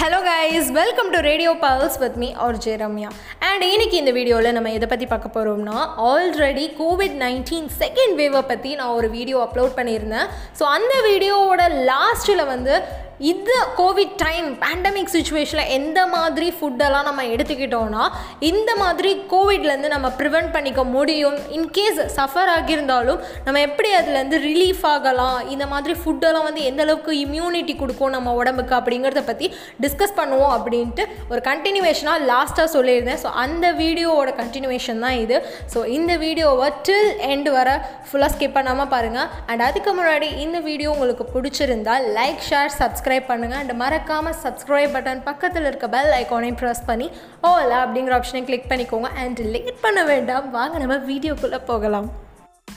Hello guys welcome to radio pulse with me R J Ramya and இன்னைக்கு இந்த வீடியோவில் நம்ம எதை பற்றி பார்க்க போகிறோம்னா ஆல்ரெடி கோவிட் நைன்டீன் செகண்ட் வேவை பற்றி நான் ஒரு வீடியோ அப்லோட் பண்ணியிருந்தேன். ஸோ அந்த வீடியோவோட லாஸ்ட்டில் வந்து இது கோவிட் டைம் பேண்டமிக் சுச்சுவேஷனில் எந்த மாதிரி ஃபுட்டெல்லாம் நம்ம எடுத்துக்கிட்டோம்னா இந்த மாதிரி கோவிட்லேருந்து நம்ம ப்ரிவெண்ட் பண்ணிக்க முடியும். இன்கேஸ் சஃபர் ஆகியிருந்தாலும் நம்ம எப்படி அதுலேருந்து ரிலீஃப் ஆகலாம்? இந்த மாதிரி ஃபுட்டெல்லாம் வந்து எந்த அளவுக்கு இம்யூனிட்டி கொடுக்கும் நம்ம உடம்புக்கு அப்படிங்கிறத பற்றி டிஸ்கஸ் பண்ணுவோம் அப்படின்ட்டு ஒரு கண்டினியூவேஷனாக லாஸ்ட்டாக சொல்லியிருந்தேன். ஸோ அந்த வீடியோவோட கண்டினியூவேஷன் தான் இது. ஸோ இந்த வீடியோவை டில் எண்ட் வர ஃபுல்லாக ஸ்கிப் பண்ணாமல் பாருங்கள் அண்ட் அதுக்கு முன்னாடி இந்த வீடியோ உங்களுக்கு பிடிச்சிருந்தால் லைக் ஷேர் சப்ஸ்கிரைப் பண்ணுங்கள் அண்ட் மறக்காமல் சப்ஸ்கிரைப் பட்டன் பக்கத்தில் இருக்க பெல் ஐக்கானையும் ப்ரெஸ் பண்ணி ஓல அப்படிங்கிற ஆப்ஷனை கிளிக் பண்ணிக்கோங்க. அண்ட் லேட் பண்ண வேண்டாம். வாங்க நம்ம வீடியோக்குள்ளே போகலாம்.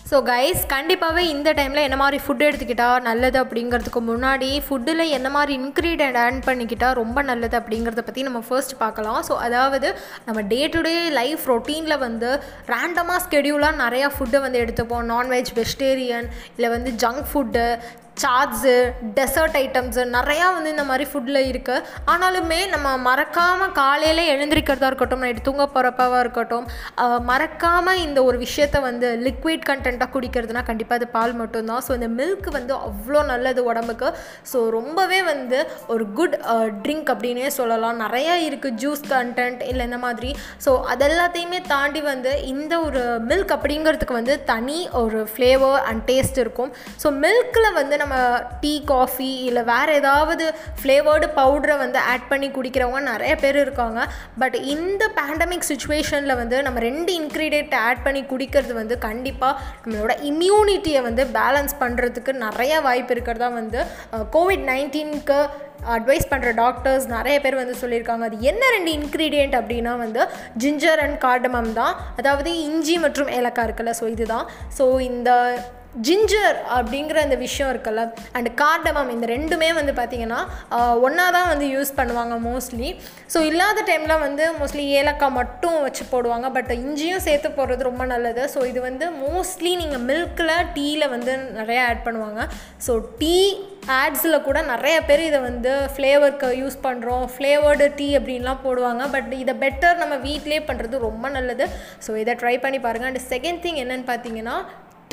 ஸோ கைஸ் கண்டிப்பாகவே இந்த டைமில் என்ன மாதிரி ஃபுட் எடுத்துக்கிட்டா நல்லது அப்படிங்கிறதுக்கு முன்னாடி ஃபுட்டில் என்ன மாதிரி இன்க்ரீடியன்ட் ஆட் பண்ணிக்கிட்டால் ரொம்ப நல்லது அப்படிங்கிறத பற்றி நம்ம ஃபர்ஸ்ட் பார்க்கலாம். ஸோ அதாவது நம்ம டே டு டே லைஃப் ரொட்டீனில் வந்து ரேண்டமாக ஸ்கெடியூலாக நிறையா ஃபுட்டை வந்து எடுத்துப்போம். நான்வெஜ் வெஜிடேரியன் இல்லை வந்து junk food chaats dessert items நிறையா வந்து இந்த மாதிரி ஃபுட்டில் இருக்குது ஆனாலுமே நம்ம மறக்காமல் காலையில் எழுந்திரிக்கிறதா இருக்கட்டும் நைட்டு தூங்க போகிறப்பவாக இருக்கட்டும் மறக்காமல் இந்த ஒரு விஷயத்த வந்து லிக்விட் கண்டென்ட்டாக குடிக்கிறதுனா கண்டிப்பாக அது பால் மட்டும்தான். ஸோ இந்த மில்க் வந்து அவ்வளோ நல்லது உடம்புக்கு. ஸோ ரொம்பவே வந்து ஒரு குட் ட்ரிங்க் அப்படின்னே சொல்லலாம். நிறையா இருக்குது ஜூஸ் கண்டென்ட் இல்லை இந்த மாதிரி. ஸோ அதெல்லாத்தையுமே தாண்டி வந்து இந்த ஒரு மில்க் அப்படிங்கிறதுக்கு வந்து தனி ஒரு ஃப்ளேவர் அண்ட் டேஸ்ட் இருக்கும். ஸோ மில்கில் வந்து நம்ம டீ காஃபி இல்லை வேறு ஏதாவது ஃப்ளேவர்டு பவுடரை வந்து ஆட் பண்ணி குடிக்கிறவங்க நிறைய பேர் இருக்காங்க. பட் இந்த பேண்டமிக் சுச்சுவேஷனில் வந்து நம்ம ரெண்டு இன்க்ரீடியண்ட்டை ஆட் பண்ணி குடிக்கிறது வந்து கண்டிப்பாக நம்மளோட இம்யூனிட்டியை வந்து பேலன்ஸ் பண்ணுறதுக்கு நிறைய வாய்ப்பு இருக்கிறதா வந்து கோவிட் நைன்டீனுக்கு அட்வைஸ் பண்ணுற டாக்டர்ஸ் நிறைய பேர் வந்து சொல்லியிருக்காங்க. அது என்ன ரெண்டு இன்க்ரீடியண்ட் அப்படின்னா வந்து ஜிஞ்சர் அண்ட் கார்டமம் தான். அதாவது இஞ்சி மற்றும் ஏலக்காய் இருக்குல்ல ஸோ இதுதான். ஸோ இந்த ஜிஞ்சர் அப்படிங்கிற அந்த விஷயம் இருக்குல்ல அண்ட் கார்டமம் இந்த ரெண்டுமே வந்து பார்த்திங்கன்னா ஒன்றா தான் வந்து யூஸ் பண்ணுவாங்க மோஸ்ட்லி ஸோ இல்லாத டைமில் வந்து மோஸ்ட்லி ஏலக்காய் மட்டும் வச்சு போடுவாங்க பட் இஞ்சியும் சேர்த்து போடுறது ரொம்ப நல்லது. ஸோ இது வந்து மோஸ்ட்லி நீங்கள் மில்கில் டீயில் வந்து நிறையா ஆட் பண்ணுவாங்க. ஸோ டீ ஆட்ஸில் கூட நிறைய பேர் இதை வந்து ஃப்ளேவருக்கு யூஸ் பண்ணுறோம் ஃப்ளேவர்டு டீ அப்படின்லாம் போடுவாங்க. பட் இதை பெட்டர் நம்ம வீட்டிலே பண்ணுறது ரொம்ப நல்லது. ஸோ இதை ட்ரை பண்ணி பாருங்கள் அண்ட் செகண்ட் திங் என்னென்னு பார்த்தீங்கன்னா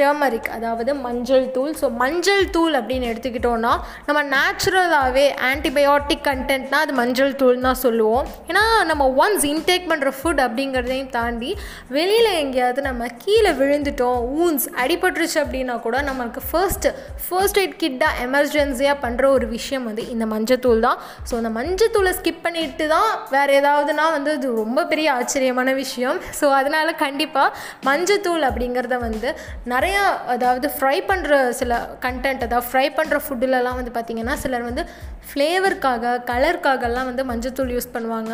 டர்மரிக் அதாவது மஞ்சள் தூள். ஸோ மஞ்சள் தூள் அப்படின்னு எடுத்துக்கிட்டோன்னா நம்ம நேச்சுரலாகவே ஆன்டிபயோட்டிக் கண்டென்ட்னா அது மஞ்சள் தூள் தான் சொல்லுவோம். ஏன்னா நம்ம ஒன்ஸ் இன்டேக் பண்ணுற ஃபுட் அப்படிங்கிறதையும் தாண்டி வெளியில் எங்கேயாவது நம்ம கீழே விழுந்துட்டோம் ஊன்ஸ் அடிபட்டுருச்சு அப்படின்னா கூட நம்மளுக்கு ஃபர்ஸ்ட் ஃபர்ஸ்ட் எய்ட் கிட்டாக எமர்ஜென்சியாக பண்ணுற ஒரு விஷயம் வந்து இந்த மஞ்சத்தூள் தான். ஸோ அந்த மஞ்சத்தூளை ஸ்கிப் பண்ணிட்டு தான் வேறு ஏதாவதுனா வந்து இது ரொம்ப பெரிய ஆச்சரியமான விஷயம். ஸோ அதனால் கண்டிப்பாக மஞ்சத்தூள் அப்படிங்கிறத வந்து நிறைய நிறையா அதாவது ஃப்ரை பண்ணுற சில கண்டென்ட் அதாவது ஃப்ரை பண்ணுற ஃபுட்டுலலாம் வந்து பார்த்திங்கன்னா சிலர் வந்து ஃப்ளேவருக்காக கலருக்காகலாம் வந்து மஞ்சத்தூள் யூஸ் பண்ணுவாங்க.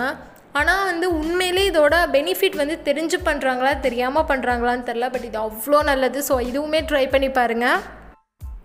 ஆனால் வந்து உண்மையிலே இதோட பெனிஃபிட் வந்து தெரிஞ்சு பண்ணுறாங்களா தெரியாமல் பண்ணுறாங்களான்னு தெரில பட் இது அவ்வளோ நல்லது. ஸோ இதுவுமே ட்ரை பண்ணி பாருங்கள்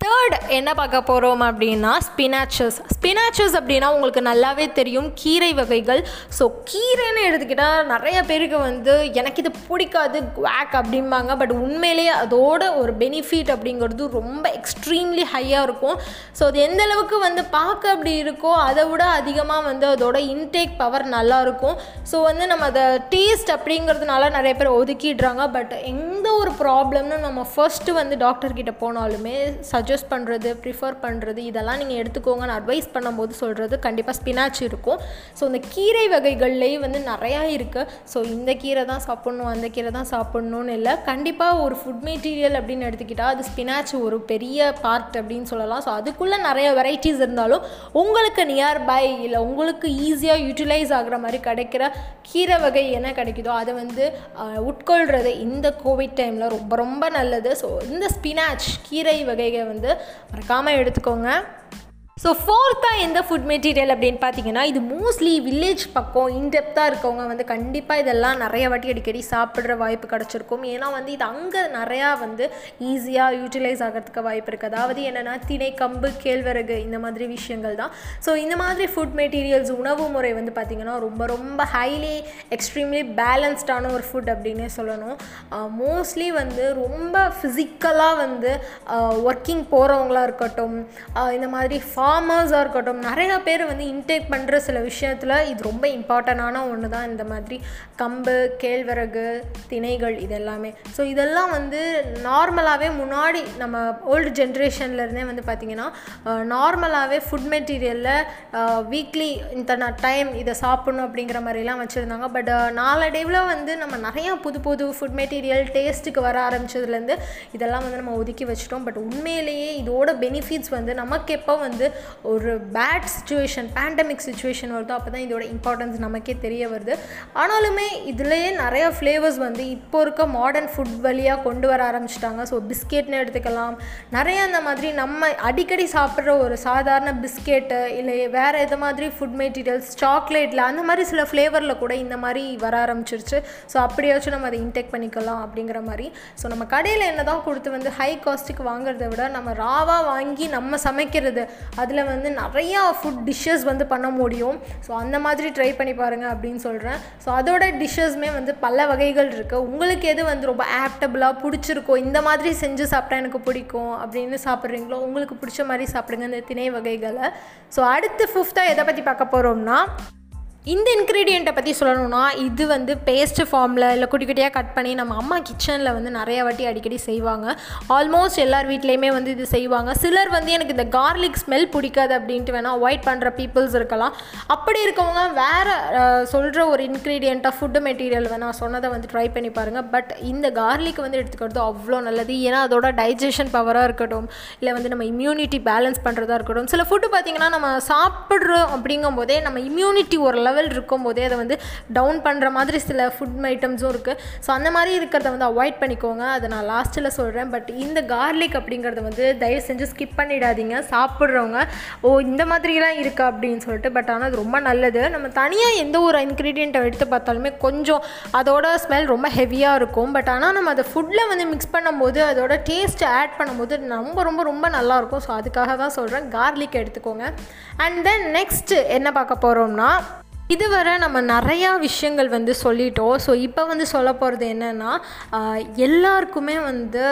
தேர்ட் என்ன பார்க்க போகிறோம் அப்படின்னா ஸ்பினாச்சஸ் ஸ்பினாச்சஸ் அப்படின்னா உங்களுக்கு நல்லாவே தெரியும் கீரை வகைகள். ஸோ கீரைன்னு எடுத்துக்கிட்டால் நிறைய பேருக்கு வந்து எனக்கு இது பிடிக்காது குவாக் அப்படிம்பாங்க. பட் உண்மையிலேயே அதோட ஒரு பெனிஃபிட் அப்படிங்கிறது ரொம்ப எக்ஸ்ட்ரீம்லி ஹையாக இருக்கும். ஸோ அது எந்த அளவுக்கு வந்து பார்க்க அப்படி இருக்கோ அதை விட அதிகமாக வந்து அதோட இன்டேக் பவர் நல்லாயிருக்கும் ஸோ வந்து நம்ம அதை டேஸ்ட் அப்படிங்கிறதுனால நிறைய பேர் ஒதுக்கிடுறாங்க. பட் எந்த ஒரு ப்ராப்ளம்னு நம்ம ஃபர்ஸ்ட்டு வந்து டாக்டர்கிட்ட போனாலுமே சஜ் அட்ஜஸ்ட் பண்ணுறது ப்ரிஃபர் பண்ணுறது இதெல்லாம் நீங்கள் எடுத்துக்கோங்கன்னு அட்வைஸ் பண்ணும்போது சொல்கிறது கண்டிப்பாக ஸ்பினாச் இருக்கும். ஸோ இந்த கீரை வகைகள்லேயும் வந்து நிறையா இருக்குது ஸோ இந்த கீரை தான் சாப்பிட்ணும் அந்த கீரை தான் சாப்பிட்ணுன்னு இல்லை. கண்டிப்பாக ஒரு ஃபுட் மெட்டீரியல் அப்படின்னு எடுத்துக்கிட்டால் அது ஸ்பினாச் ஒரு பெரிய பார்ட் அப்படின்னு சொல்லலாம். ஸோ அதுக்குள்ளே நிறைய வெரைட்டிஸ் இருந்தாலும் உங்களுக்கு நியர்பை இல்லை உங்களுக்கு ஈஸியாக யூட்டிலைஸ் ஆகிற மாதிரி கிடைக்கிற கீரை வகை என்ன கிடைக்குதோ அதை வந்து உட்கொள்கிறது இந்த கோவிட் டைமில் ரொம்ப ரொம்ப நல்லது. ஸோ இந்த ஸ்பினாச் கீரை வகைகள் வந்து மறக்காமல் எடுத்துக்கோங்க. ஸோ ஃபோர்த்தாக எந்த ஃபுட் மெட்டீரியல் அப்படின்னு பார்த்தீங்கன்னா இது மோஸ்ட்லி வில்லேஜ் பக்கம் இன்டெப்த்தாக இருக்கவங்க வந்து கண்டிப்பாக இதெல்லாம் நிறைய வாட்டி அடிக்கடி சாப்பிட்ற வாய்ப்பு கிடச்சிருக்கும். ஏன்னா வந்து இது அங்கே நிறையா வந்து ஈஸியாக யூட்டிலைஸ் ஆகிறதுக்கு வாய்ப்பு இருக்குது அதாவது என்னென்னா திணை கம்பு கேழ்வரகு இந்த மாதிரி விஷயங்கள் தான். ஸோ இந்த மாதிரி ஃபுட் மெட்டீரியல்ஸ் உணவு முறை வந்து பார்த்திங்கன்னா ரொம்ப ரொம்ப ஹைலி எக்ஸ்ட்ரீம்லி பேலன்ஸ்டான ஒரு ஃபுட் அப்படின்னே சொல்லணும். மோஸ்ட்லி வந்து ரொம்ப ஃபிசிக்கலாக வந்து ஒர்க்கிங் போகிறவங்களா இருக்கட்டும் இந்த மாதிரி ஃபா ஃபார்மர்ஸாக இருக்கட்டும் நிறையா பேர் வந்து இன்டேக் பண்ணுற சில விஷயத்தில் இது ரொம்ப இம்பார்ட்டண்ட்டான ஒன்று தான் இந்த மாதிரி கம்பு கேழ்வரகு திணைகள் இது எல்லாமே ஸோ இதெல்லாம் வந்து நார்மலாகவே முன்னாடி நம்ம ஓல்டு ஜென்ரேஷன்லேருந்தே வந்து பார்த்திங்கன்னா நார்மலாகவே ஃபுட் மெட்டீரியலில் வீக்லி இந்த டைம் இதை சாப்பிட்ணும் அப்படிங்கிற மாதிரிலாம் வச்சுருந்தாங்க. பட் நாளடைவில் வந்து நம்ம நிறையா புது புது ஃபுட் மெட்டீரியல் டேஸ்ட்டுக்கு வர ஆரம்பிச்சதுலேருந்து இதெல்லாம் வந்து நம்ம ஒதுக்கி வச்சுட்டோம். பட் உண்மையிலேயே இதோட பெனிஃபிட்ஸ் வந்து நமக்கு எப்போ வந்து ஒரு பேட் சுச்சுவேஷன் பேண்டமிக் சுச்சுவேஷன் வருதோ அப்போ தான் இதோட இம்பார்ட்டன்ஸ் நமக்கே தெரிய வருது. ஆனாலுமே இதுலேயே நிறையா ஃப்ளேவர்ஸ் வந்து இப்போ இருக்க மாடர்ன் ஃபுட் வழியாக கொண்டு வர ஆரம்பிச்சிட்டாங்க. ஸோ பிஸ்கெட்னு எடுத்துக்கலாம். நிறைய அந்த மாதிரி நம்ம அடிக்கடி சாப்பிட்ற ஒரு சாதாரண பிஸ்கெட்டு இல்லை வேறு எது மாதிரி ஃபுட் மெட்டீரியல்ஸ் சாக்லேட்டில் அந்த மாதிரி சில ஃப்ளேவரில் கூட இந்த மாதிரி வர ஆரம்பிச்சிருச்சு. ஸோ அப்படியாச்சும் நம்ம அதை இன்டேக் பண்ணிக்கலாம் அப்படிங்கிற மாதிரி. ஸோ நம்ம கடையில் என்ன தான் கொடுத்து வந்து ஹை காஸ்ட்டுக்கு வாங்குறத விட நம்ம ராவாக வாங்கி நம்ம சமைக்கிறது அதில் வந்து நிறையா ஃபுட் டிஷ்ஷஸ் வந்து பண்ண முடியும். ஸோ அந்த மாதிரி ட்ரை பண்ணி பாருங்கள் அப்படின்னு சொல்கிறேன் ஸோ அதோட டிஷ்ஷஸ்மே வந்து பல வகைகள் இருக்குது உங்களுக்கு எது வந்து ரொம்ப ஆப்டபுளாக பிடிச்சிருக்கோ இந்த மாதிரி செஞ்சு சாப்பிட்டா எனக்கு பிடிக்கும் அப்படின்னு சாப்பிட்றீங்களோ உங்களுக்கு பிடிச்ச மாதிரி சாப்பிடுங்க இந்த திணை வகைகளை. ஸோ அடுத்து ஃபிஃப்த்தாக எதை பற்றி பார்க்க போகிறோம்னா இந்த இன்க்ரீடியண்ட்டை பற்றி சொல்லணும்னா இது வந்து பேஸ்ட் ஃபார்மில் இல்லை குட்டி குட்டியாக கட் பண்ணி நம்ம அம்மா கிச்சனில் வந்து நிறைய வாட்டி அடிக்கடி செய்வாங்க. ஆல்மோஸ்ட் எல்லார் வீட்லேயுமே வந்து இது செய்வாங்க. சிலர் வந்து எனக்கு இந்த கார்லிக் ஸ்மெல் பிடிக்காது அப்படின்ட்டு வேணால் அவாய்ட் பண்ணுற பீப்புள்ஸ் இருக்கலாம். அப்படி இருக்கவங்க வேறு சொல்கிற ஒரு இன்க்ரீடியண்ட்டாக ஃபுட்டு மெட்டீரியல் வேணால் சொன்னதை வந்து ட்ரை பண்ணி பாருங்கள் பட் இந்த கார்லிக் வந்து எடுத்துக்கிறது அவ்வளோ நல்லது. ஏன்னா அதோட டைஜஷன் பவராக இருக்கட்டும் இல்லை வந்து நம்ம இம்யூனிட்டி பேலன்ஸ் பண்ணுறதா இருக்கட்டும். சில ஃபுட்டு பார்த்திங்கன்னா நம்ம சாப்பிட்றோம் அப்படிங்கும் போதே நம்ம இம்யூனிட்டி ஒரு லெவல் இருக்கும் போதே அதை வந்து டவுன் பண்ணுற மாதிரி சில ஃபுட் ஐட்டம்ஸும் இருக்குது ஸோ அந்த மாதிரி இருக்கிறத வந்து அவாய்ட் பண்ணிக்கோங்க. அதை நான் லாஸ்ட்டில் சொல்கிறேன் பட் இந்த கார்லிக் அப்படிங்கிறத வந்து தயவு செஞ்சு ஸ்கிப் பண்ணிடாதீங்க. சாப்பிட்றவங்க ஓ இந்த மாதிரிலாம் இருக்கா? அப்படின்னு சொல்லிட்டு. பட் ஆனால் அது ரொம்ப நல்லது. நம்ம தனியாக எந்த ஒரு இன்க்ரீடியண்ட்டை எடுத்து பார்த்தாலுமே கொஞ்சம் அதோட ஸ்மெல் ரொம்ப ஹெவியாக இருக்கும். பட் ஆனால் நம்ம அதை ஃபுட்டில் வந்து மிக்ஸ் பண்ணும்போது அதோட டேஸ்ட் ஆட் பண்ணும்போது ரொம்ப ரொம்ப ரொம்ப நல்லாயிருக்கும் ஸோ அதுக்காக தான் சொல்கிறேன் கார்லிக் எடுத்துக்கோங்க. அண்ட் தென் நெக்ஸ்ட்டு என்ன பார்க்க போகிறோம்னா இதுவரை நம்ம நிறையா விஷயங்கள் வந்து சொல்லிட்டோம். ஸோ இப்போ வந்து சொல்ல போகிறது என்னென்னா எல்லாருக்குமே வந்து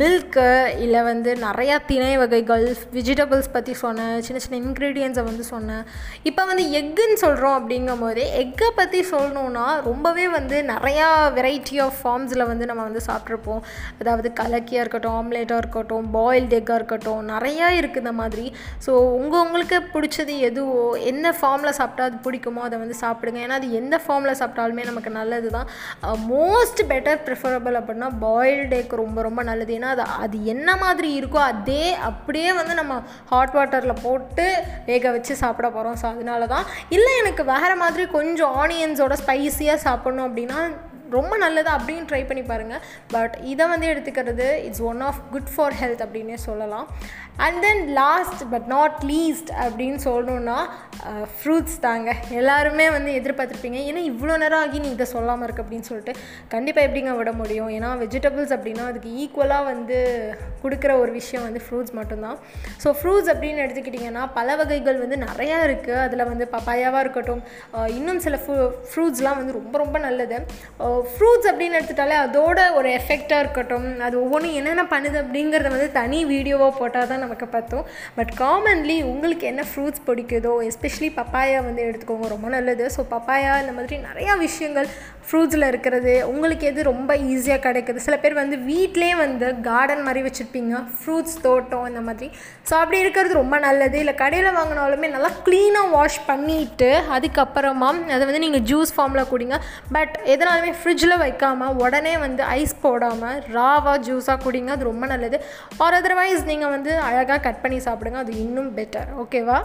மில்க்கு இல்லை வந்து நிறையா திணை வகைகள் வெஜிடபிள்ஸ் பற்றி சொன்னேன் சின்ன சின்ன இன்க்ரீடியன்ஸை வந்து சொன்னேன். இப்போ வந்து எக்குன்னு சொல்கிறோம் அப்படிங்கும் போதே எக்கை பற்றி சொல்லணுன்னா ரொம்பவே வந்து நிறையா வெரைட்டி ஆஃப் ஃபார்ம்ஸில் வந்து நம்ம வந்து சாப்பிட்ருப்போம் அதாவது கலக்கியாக இருக்கட்டும் ஆம்லேட்டாக இருக்கட்டும் பாயில்டு எக்காக இருக்கட்டும் நிறையா இருக்குது இந்த மாதிரி. ஸோ உங்கள் உங்களுக்கு பிடிச்சது எதுவோ என்ன ஃபார்மில் சாப்பிட்டா அது பிடிக்குமோ அதை வந்து சாப்பிடுங்க. ஏன்னா அது எந்த ஃபார்மில் சாப்பிட்டாலுமே நமக்கு நல்லது தான் மோஸ்ட் பெட்டர் ப்ரிஃபரபிள் அப்படின்னா பாயில்டு எக் ரொம்ப ரொம்ப நல்லது. ஏன்னா அது அது என்ன மாதிரி இருக்கோ அதே அப்படியே வந்து நம்ம ஹாட் வாட்டரில் போட்டு வேக வச்சு சாப்பிட போகிறோம் ஸோ அதனால தான் இல்லை எனக்கு வேறு மாதிரி கொஞ்சம் ஆனியன்ஸோட ஸ்பைஸியாக சாப்பிட்ணும் அப்படின்னா ரொம்ப நல்லது அப்படின்னு ட்ரை பண்ணி பாருங்கள் பட் இதை வந்து எடுத்துக்கிறது it's one of good for health அப்படின்னே சொல்லலாம். And then last but not least அப்படின்னு சொல்லணுன்னா ஃப்ரூட்ஸ் uh, தாங்க. எல்லாருமே வந்து எதிர்பார்த்துருப்பீங்க ஏன்னா இவ்வளோ நேரம் ஆகி நீ இதை சொல்லாமல் இருக்கு அப்படின்னு சொல்லிட்டு கண்டிப்பாக எப்படிங்க விட முடியும்? ஏன்னா வெஜிடபிள்ஸ் அப்படின்னா அதுக்கு ஈக்குவலாக வந்து கொடுக்குற ஒரு விஷயம் வந்து ஃப்ரூட்ஸ் மட்டும்தான். ஸோ ஃப்ரூட்ஸ் அப்படின்னு எடுத்துக்கிட்டிங்கன்னா பல வகைகள் வந்து நிறையா இருக்குது அதில் வந்து பப்பாயாவாக இருக்கட்டும் uh, இன்னும் சில ஃப்ரூ ஃப்ரூட்ஸ்லாம் வந்து ரொம்ப ரொம்ப நல்லது. ஃப்ரூட்ஸ் அப்படின்னு எடுத்துட்டாலே அதோட ஒரு எஃபெக்டாக இருக்கட்டும். அது ஒவ்வொன்றும் என்னென்ன பண்ணுது அப்படிங்கிறத வந்து தனி வீடியோவாக போட்டால் தான் நமக்கு பார்த்தோம் பட் காமன்லி உங்களுக்கு என்ன ஃப்ரூட்ஸ் பிடிக்குதோ எஸ்பெஷலி பப்பாயா வந்து எடுத்துக்கோங்க ரொம்ப நல்லது. ஸோ பப்பாயா இந்த மாதிரி நிறையா விஷயங்கள் ஃப்ரூட்ஸில் இருக்கிறது உங்களுக்கு எது ரொம்ப ஈஸியாக கிடைக்குது. சில பேர் வந்து வீட்லேயே வந்து கார்டன் மாதிரி வச்சுருப்பீங்க ஃப்ரூட்ஸ் தோட்டம் இந்த மாதிரி. ஸோ அப்படி இருக்கிறது ரொம்ப நல்லது. இல்லை கடையில் வாங்கினாலுமே நல்லா க்ளீனாக வாஷ் பண்ணிவிட்டு அதுக்கப்புறமா அதை வந்து நீங்கள் ஜூஸ் ஃபார்மில் குடிங்க. பட் எதனாலுமே ஃப்ரிட்ஜில் வைக்காமல் உடனே வந்து ஐஸ் போடாமல் ராவாக ஜூஸாக குடிங்க அது ரொம்ப நல்லது. ஆர் அதர்வைஸ் நீங்கள் வந்து அழகாக கட் பண்ணி சாப்பிடுங்க அது இன்னும் பெட்டர் ஓகேவா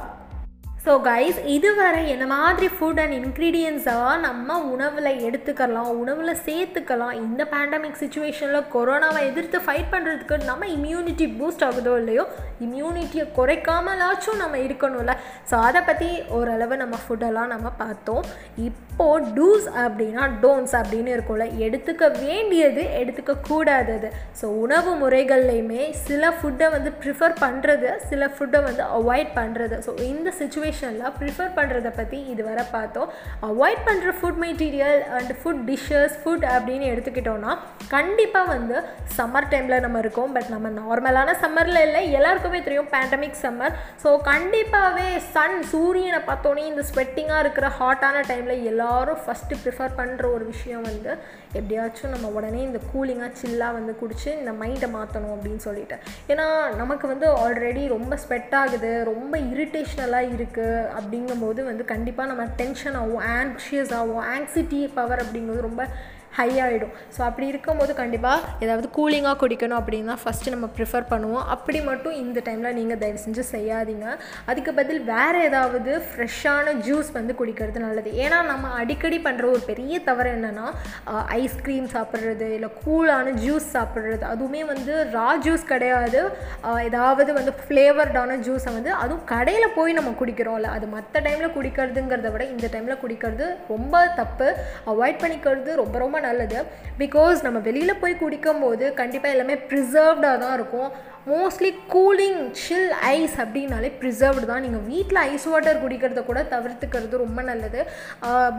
ஸோ கைஸ் இதுவரை என்ன மாதிரி ஃபுட் அண்ட் இன்க்ரீடியன்ஸாக நம்ம உணவில் எடுத்துக்கலாம் உணவில் சேர்த்துக்கலாம் இந்த பேண்டமிக் சுச்சுவேஷனில் கொரோனாவை எதிர்த்து ஃபைட் பண்ணுறதுக்கு நம்ம இம்யூனிட்டி பூஸ்ட் ஆகுதோ இல்லையோ இம்யூனிட்டியை குறைக்காமலாச்சும் நம்ம இருக்கணும்ல. ஸோ அதை பற்றி ஓரளவு நம்ம ஃபுட்டெல்லாம் நம்ம பார்த்தோம். இப்போ இப்போது டூஸ் அப்படின்னா டோன்ஸ் அப்படின்னு இருக்கும்ல. எடுத்துக்க வேண்டியது எடுத்துக்க கூடாதது. ஸோ உணவு முறைகள்லையுமே சில ஃபுட்டை வந்து ப்ரிஃபர் பண்ணுறது சில ஃபுட்டை வந்து அவாய்ட் பண்ணுறது ஸோ இந்த சுச்சுவேஷன் சுச்சுவேஷனில் ப்ரிஃபர் பண்ணுறதை பற்றி இதுவரை பார்த்தோம். அவாய்ட் பண்ணுற food material and food dishes food அப்படின்னு எடுத்துக்கிட்டோன்னா கண்டிப்பாக வந்து சம்மர் டைமில் நம்ம இருக்கோம். பட் நம்ம நார்மலான சம்மரில் இல்லை எல்லாருக்குமே தெரியும் பேண்டமிக் சம்மர் ஸோ கண்டிப்பாகவே சன் சூரியனை பார்த்தோன்னே இந்த ஸ்வெட்டிங்காக இருக்கிற ஹாட்டான டைமில் எல்லாரும் ஃபஸ்ட்டு ப்ரிஃபர் பண்ணுற ஒரு விஷயம் வந்து எப்படியாச்சும் நம்ம உடனே இந்த கூலிங்காக சில்லாக வந்து குடிச்சு இந்த மைண்டை மாற்றணும் அப்படின்னு சொல்லிட்டு. ஏன்னா நமக்கு வந்து ஆல்ரெடி ரொம்ப ஸ்வெட் ஆகுது ரொம்ப இரிட்டேஷனலாக இருக்குது அப்படிங்கும்போது வந்து கண்டிப்பாக நம்ம டென்ஷன் ஆகும் ஆங்ஷியஸ் ஆகும் ஆங்ஸிட்டி பவர் அப்படிங்கிறது ரொம்ப ஹை ஆகிடும் ஸோ அப்படி இருக்கும்போது கண்டிப்பாக ஏதாவது கூலிங்காக குடிக்கணும் அப்படின்னு தான் ஃபஸ்ட்டு நம்ம ப்ரிஃபர் பண்ணுவோம். அப்படி மட்டும் இந்த டைமில் நீங்கள் தயவு செஞ்சு செய்யாதீங்க. அதுக்கு பதில் வேறு ஏதாவது ஃப்ரெஷ்ஷான ஜூஸ் வந்து குடிக்கிறது நல்லது. ஏன்னா நம்ம அடிக்கடி பண்ணுற ஒரு பெரிய தவறு என்னென்னா ஐஸ்கிரீம் சாப்பிட்றது இல்லை கூலான ஜூஸ் சாப்பிட்றது. அதுவுமே வந்து ரா ஜூஸ் கிடையாது. ஏதாவது வந்து ஃப்ளேவர்டான ஜூஸை வந்து அதுவும் கடையில் போய் நம்ம குடிக்கிறோம்ல. அது மற்ற டைமில் குடிக்கிறதுங்கிறத விட இந்த டைமில் குடிக்கிறது ரொம்ப தப்பு. அவாய்ட் பண்ணிக்கிறது ரொம்ப ரொம்ப நல்லது. பிகாஸ் நம்ம வெளியில் போய் குடிக்கும்போது கண்டிப்பாக எல்லாமே ப்ரிசர்வ்டாக தான் இருக்கும். மோஸ்ட்லி கூலிங் சில் ஐஸ் அப்படின்னாலே ப்ரிசர்வ்டு தான். நீங்கள் வீட்டில் ஐஸ் வாட்டர் குடிக்கிறத கூட தவிர்த்துக்கிறது ரொம்ப நல்லது.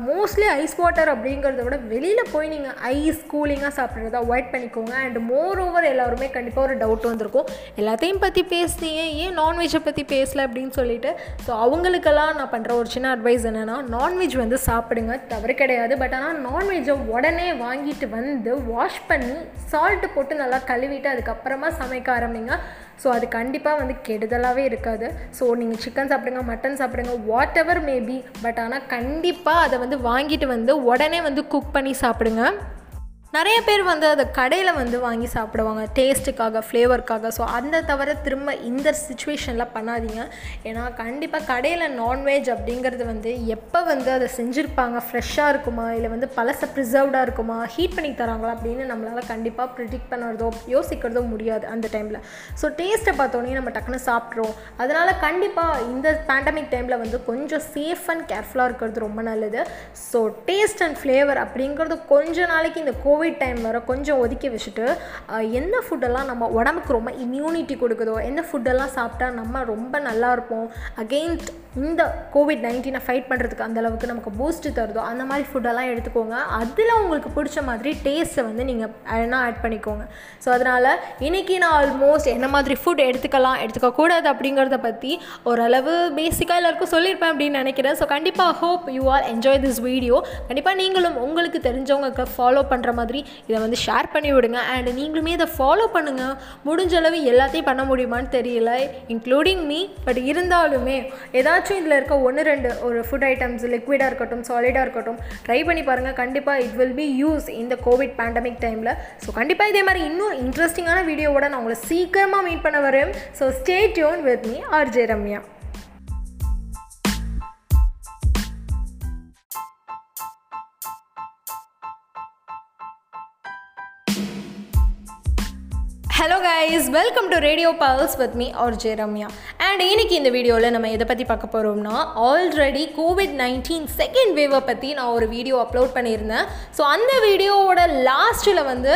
மோஸ்ட்லி ஐஸ் வாட்டர் அப்படிங்கிறத விட வெளியில் போய் நீங்கள் ஐஸ் கூலிங்காக சாப்பிட்றத அவாய்ட் பண்ணிக்கோங்க. அண்ட் மோர் ஓவர் எல்லாருமே கண்டிப்பாக ஒரு டவுட் வந்திருக்கும். எல்லாத்தையும் பற்றி பேசுனீங்க ஏன் நான்வெஜ்ஜை பற்றி பேசலை அப்படின்னு சொல்லிட்டு. ஸோ அவங்களுக்கெல்லாம் நான் பண்ணுற ஒரு சின்ன அட்வைஸ் என்னென்னா நான்வெஜ் வந்து சாப்பிடுங்க. தவறு கிடையாது. பட் ஆனால் நான்வெஜ்ஜை உடனே வாங்கிட்டு வந்து வாஷ் பண்ணி சால்ட்டு போட்டு நல்லா கழுவிட்டு அதுக்கப்புறமா சமைக்க ஆரம்பிங்க. ஸோ அது கண்டிப்பாக வந்து கெடுதலாகவே இருக்காது. ஸோ நீங்கள் சிக்கன் சாப்பிடுங்க மட்டன் சாப்பிடுங்க வாட் எவர் மேபி பட் ஆனால் கண்டிப்பாக அதை வந்து வாங்கிட்டு வந்து உடனே வந்து குக் பண்ணி சாப்பிடுங்க. நிறைய பேர் வந்து அதை கடையில் வந்து வாங்கி சாப்பிடுவாங்க டேஸ்ட்டுக்காக ஃப்ளேவருக்காக ஸோ அந்த தவிர திரும்ப இந்த சுச்சுவேஷனில் பண்ணாதீங்க. ஏன்னா கண்டிப்பாக கடையில் நான்வெஜ் அப்படிங்கிறது வந்து எப்போ வந்து அதை செஞ்சுருப்பாங்க ஃப்ரெஷ்ஷாக இருக்குமா இல்லை வந்து பழச ப்ரிசர்வ்டாக இருக்குமா ஹீட் பண்ணி தராங்களா அப்படின்னு நம்மளால் கண்டிப்பாக ப்ரிடிக்ட் பண்ணுறதோ யோசிக்கிறதோ முடியாது அந்த டைமில் ஸோ டேஸ்ட்டை பார்த்தோன்னே நம்ம டக்குன்னு சாப்பிட்றோம் அதனால் கண்டிப்பாக இந்த பேண்டமிக் டைமில் வந்து கொஞ்சம் சேஃப் அண்ட் கேர்ஃபுல்லாக இருக்கிறது ரொம்ப நல்லது. ஸோ டேஸ்ட் அண்ட் ஃப்ளேவர் அப்படிங்கிறது கொஞ்ச நாளைக்கு இந்த கோ கோவிட் டைம் வர கொஞ்சம் ஒதுக்கி வச்சுட்டு என்ன ஃபுட்டெல்லாம் நம்ம உடம்புக்கு ரொம்ப இம்யூனிட்டி கொடுக்குதோ எந்த ஃபுட்டெல்லாம் சாப்பிட்டா நம்ம ரொம்ப நல்லா இருப்போம். அகெயின்ஸ்ட் இந்த கோவிட் நைன்டீனை ஃபைட் பண்ணுறதுக்கு அந்தளவுக்கு நமக்கு பூஸ்ட்டு தருதோ அந்த மாதிரி ஃபுட்டெல்லாம் எடுத்துக்கோங்க. அதில் உங்களுக்கு பிடிச்ச மாதிரி டேஸ்ட்டை வந்து நீங்கள் என்ன ஆட் பண்ணிக்கோங்க. ஸோ அதனால் இன்றைக்கி நான் ஆல்மோஸ்ட் என்ன மாதிரி ஃபுட் எடுத்துக்கலாம் எடுத்துக்கக்கூடாது அப்படிங்கிறத பற்றி ஓரளவு பேசிக்காக எல்லாருக்கும் சொல்லியிருப்பேன் அப்படின்னு நினைக்கிறேன். ஸோ கண்டிப்பாக hope you are enjoy this video கண்டிப்பாக நீங்களும் உங்களுக்கு தெரிஞ்சவங்களுக்கு ஃபாலோ பண்ணுற மாதிரி மாதிரி இதை வந்து ஷேர் பண்ணி விடுங்க. அண்ட் நீங்களுமே இதை ஃபாலோ பண்ணுங்கள் முடிஞ்ச அளவு எல்லாத்தையும் பண்ண முடியுமான்னு தெரியல இன்க்ளூடிங் மீ பட் இருந்தாலுமே ஏதாச்சும் இதில் இருக்க ஒன்று ரெண்டு ஒரு ஃபுட் ஐட்டம்ஸ் லிக்விடாக இருக்கட்டும் சாலிடாக இருக்கட்டும் ட்ரை பண்ணி பாருங்கள் கண்டிப்பாக இட் வில் பி யூஸ் இந்த கோவிட் பேண்டமிக் டைமில் ஸோ கண்டிப்பாக இதே மாதிரி இன்னும் இன்ட்ரெஸ்டிங்கான வீடியோவோட நான் உங்களை சீக்கிரமாக மீட் பண்ண வரேன். So stay tune with me RJ Ramya hello guys welcome to Radio Pulse with me R J Ramya and இன்னைக்கு இந்த வீடியோவில் நம்ம எதை பற்றி பார்க்க போகிறோம்னா ஆல்ரெடி கோவிட் நைன்டீன் செகண்ட் வேவை பற்றி நான் ஒரு வீடியோ அப்லோட் பண்ணியிருந்தேன். ஸோ அந்த வீடியோவோட லாஸ்ட்டில் வந்து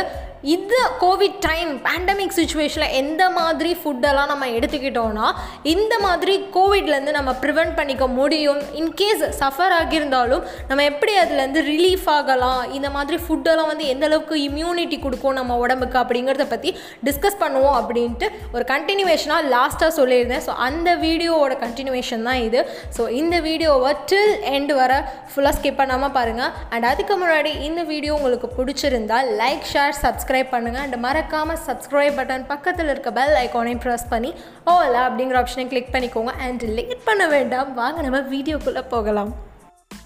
இந்த கோவிட் டைம் பேண்டமிக் சுச்சுவேஷனில் எந்த மாதிரி ஃபுட்டெல்லாம் நம்ம எடுத்துக்கிட்டோம்னா இந்த மாதிரி கோவிட்லேருந்து நம்ம ப்ரிவெண்ட் பண்ணிக்க முடியும். இன்கேஸ் சஃபர் ஆகியிருந்தாலும் நம்ம எப்படி அதுலேருந்து ரிலீஃப் ஆகலாம்? இந்த மாதிரி ஃபுட்டெல்லாம் வந்து எந்த அளவுக்கு இம்யூனிட்டி கொடுக்கும் நம்ம உடம்புக்கு அப்படிங்கிறத பற்றி டிஸ்கஸ் பண்ணுவோம் அப்படின்ட்டு ஒரு கண்டினியூவேஷனாக லாஸ்ட்டாக சொல்லியிருந்தேன். ஸோ அந்த வீடியோவோட கண்டினியூவேஷன் தான் இது. ஸோ இந்த வீடியோவை டில் எண்ட் வர ஃபுல்லாக ஸ்கிப் பண்ணாமல் பாருங்கள் அண்ட் அதுக்கு முன்னாடி இந்த வீடியோ உங்களுக்கு பிடிச்சிருந்தால் லைக் ஷேர் சப்ஸ்கிரைப் பண்ணுங்கள் அண்ட் மறக்காமல் சப்ஸ்கிரைப் பட்டன் பக்கத்தில் இருக்க பெல் ஐக்கானையும் ப்ரெஸ் பண்ணி ஓலா அப்படிங்கிற ஆப்ஷனை கிளிக் பண்ணிக்கோங்க. அண்ட் லேட் பண்ண வேண்டாம். வாங்க நம்ம வீடியோக்குள்ளே போகலாம்.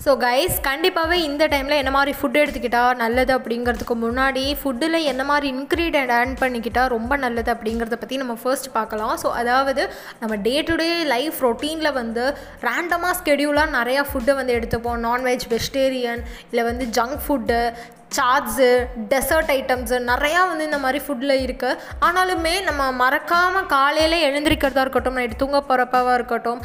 ஸோ கைஸ் கண்டிப்பாகவே இந்த டைமில் என்ன மாதிரி ஃபுட் எடுத்துக்கிட்டால் நல்லது அப்படிங்கிறதுக்கு முன்னாடி ஃபுட்டில் என்ன மாதிரி இன்க்ரீடியன்ட் ஆட் பண்ணிக்கிட்டால் ரொம்ப நல்லது அப்படிங்கிறத பற்றி நம்ம ஃபர்ஸ்ட் பார்க்கலாம். ஸோ அதாவது நம்ம டே டு டே லைஃப் ரொட்டீனில் வந்து ரேண்டமாக ஸ்கெடியூலாக நிறையா ஃபுட்டை வந்து எடுத்துப்போம். நான்வெஜ் வெஜிடேரியன் இல்லை வந்து junk food chaats dessert items நிறையா வந்து இந்த மாதிரி ஃபுட்டில் இருக்குது ஆனாலுமே நம்ம மறக்காமல் காலையில் எழுந்திரிக்கிறதா இருக்கட்டும் நைட்டு தூங்க போகிறப்பவா இருக்கட்டும்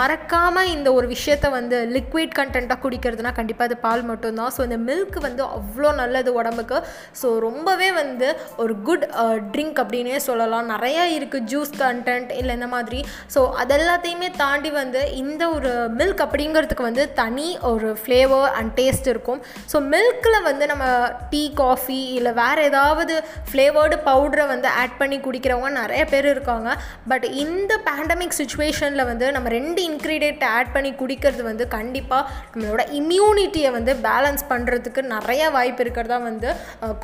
மறக்காமல் இந்த ஒரு விஷயத்த வந்து லிக்விட் கண்டென்ட்டாக குடிக்கிறதுனா கண்டிப்பாக அது பால் மட்டும்தான். ஸோ இந்த மில்க் வந்து அவ்வளோ நல்லது உடம்புக்கு. ஸோ ரொம்பவே வந்து ஒரு குட் ட்ரிங்க் அப்படின்னே சொல்லலாம். நிறையா இருக்குது ஜூஸ் கண்டென்ட் இல்லை இந்த மாதிரி. ஸோ அதெல்லாத்தையுமே தாண்டி வந்து இந்த ஒரு மில்க் அப்படிங்கிறதுக்கு வந்து தனி ஒரு ஃப்ளேவர் அண்ட் டேஸ்ட் இருக்கும். ஸோ மில்கில் வந்து நம்ம டீ காஃபி இல்லை வேறு ஏதாவது ஃப்ளேவர்டு பவுடரை வந்து ஆட் பண்ணி குடிக்கிறவங்க நிறைய பேர் இருக்காங்க. பட் இந்த பேண்டமிக் சுச்சுவேஷனில் வந்து நம்ம ரெண்டு இன்க்ரீடியன்ட் ஆட் பண்ணி குடிக்கிறது வந்து கண்டிப்பாக நம்மளோட இம்யூனிட்டியை வந்து பேலன்ஸ் பண்ணுறதுக்கு நிறைய வாய்ப்பு இருக்கிறதா வந்து